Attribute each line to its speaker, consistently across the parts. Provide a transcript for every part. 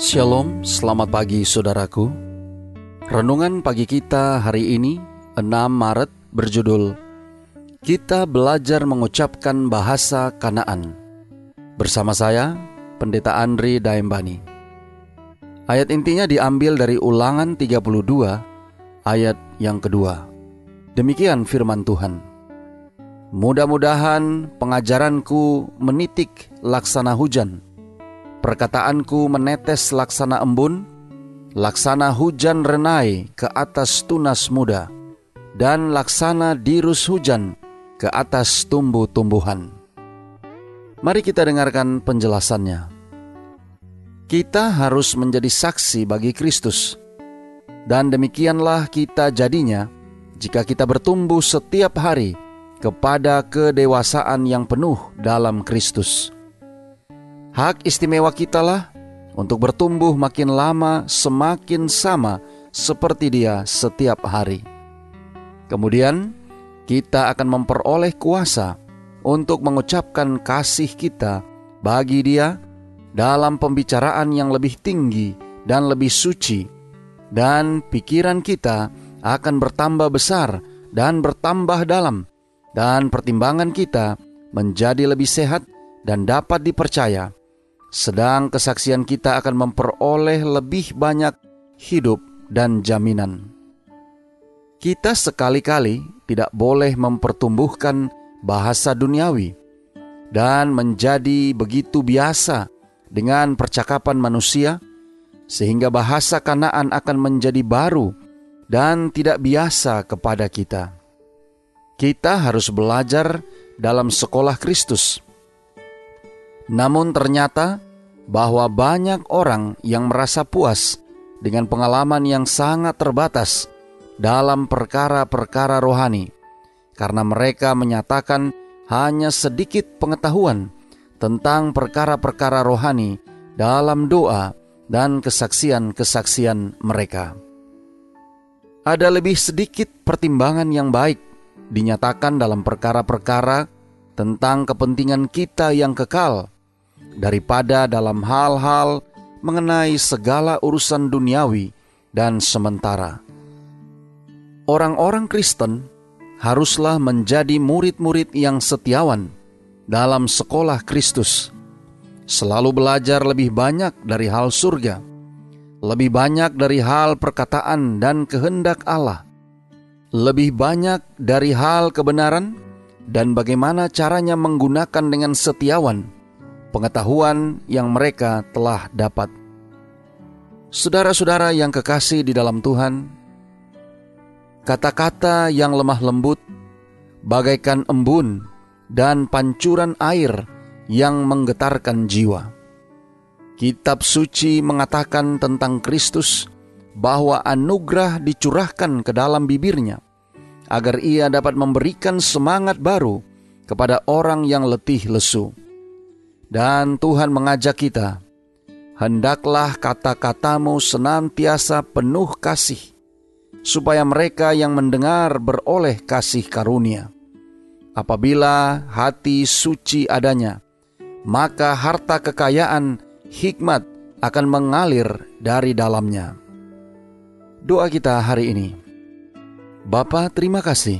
Speaker 1: Shalom, selamat pagi saudaraku. Renungan pagi kita hari ini, 6 Maret, berjudul Kita Belajar Mengucapkan Bahasa Kanaan. Bersama saya, Pendeta Andri Daembani. Ayat intinya diambil dari ulangan 32, ayat yang kedua. Demikian firman Tuhan. Mudah-mudahan pengajaranku menitik laksana hujan, Perkataanku menetes laksana embun, laksana hujan renai ke atas tunas muda, dan laksana dirus hujan ke atas tumbuh-tumbuhan. Mari kita dengarkan penjelasannya. Kita harus menjadi saksi bagi Kristus, dan demikianlah kita jadinya jika kita bertumbuh setiap hari kepada kedewasaan yang penuh dalam Kristus. Hak istimewa kita lah untuk bertumbuh makin lama semakin sama seperti dia setiap hari. Kemudian kita akan memperoleh kuasa untuk mengucapkan kasih kita bagi dia dalam pembicaraan yang lebih tinggi dan lebih suci. Dan pikiran kita akan bertambah besar dan bertambah dalam. Dan pertimbangan kita menjadi lebih sehat dan dapat dipercaya sedang kesaksian kita akan memperoleh lebih banyak hidup dan jaminan. Kita sekali-kali tidak boleh mempertumbuhkan bahasa duniawi dan menjadi begitu biasa dengan percakapan manusia, sehingga bahasa Kanaan akan menjadi baru dan tidak biasa kepada kita. Kita harus belajar dalam sekolah Kristus namun ternyata bahwa banyak orang yang merasa puas dengan pengalaman yang sangat terbatas dalam perkara-perkara rohani, karena mereka menyatakan hanya sedikit pengetahuan tentang perkara-perkara rohani dalam doa dan kesaksian-kesaksian mereka. Ada lebih sedikit pertimbangan yang baik dinyatakan dalam perkara-perkara tentang kepentingan kita yang kekal daripada dalam hal-hal mengenai segala urusan duniawi dan sementara. Orang-orang Kristen haruslah menjadi murid-murid yang setiawan dalam sekolah Kristus, selalu belajar lebih banyak dari hal surga, lebih banyak dari hal perkataan dan kehendak Allah, lebih banyak dari hal kebenaran, dan bagaimana caranya menggunakan dengan setiawan pengetahuan yang mereka telah dapat. Saudara-saudara yang kekasih di dalam Tuhan, kata-kata yang lemah lembut bagaikan embun dan pancuran air yang menggetarkan jiwa. Kitab suci mengatakan tentang Kristus bahwa anugerah dicurahkan ke dalam bibirnya agar ia dapat memberikan semangat baru kepada orang yang letih lesu. Dan Tuhan mengajak kita, hendaklah kata-katamu senantiasa penuh kasih, supaya mereka yang mendengar beroleh kasih karunia. Apabila hati suci adanya, maka harta kekayaan hikmat akan mengalir dari dalamnya. Doa kita hari ini. Bapa, terima kasih.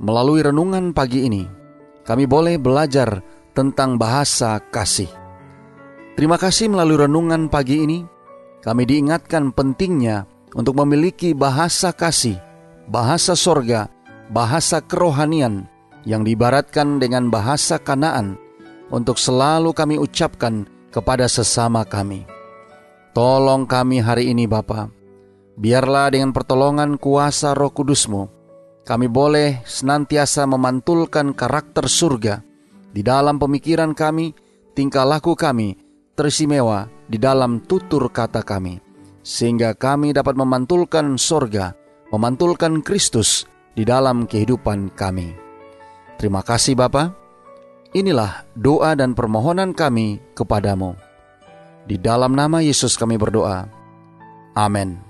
Speaker 1: Melalui renungan pagi ini, kami boleh belajar tentang bahasa kasih. Terima kasih melalui renungan pagi ini, kami diingatkan pentingnya untuk memiliki bahasa kasih, bahasa sorga, bahasa kerohanian yang dibaratkan dengan bahasa kanaan untuk selalu kami ucapkan kepada sesama kami. Tolong kami hari ini Bapa, biarlah dengan pertolongan kuasa roh kudusmu, kami boleh senantiasa memantulkan karakter surga, di dalam pemikiran kami, tingkah laku kami teristimewa di dalam tutur kata kami, sehingga kami dapat memantulkan sorga, memantulkan Kristus di dalam kehidupan kami. Terima kasih Bapa. Inilah doa dan permohonan kami kepadamu. Di dalam nama Yesus kami berdoa. Amin.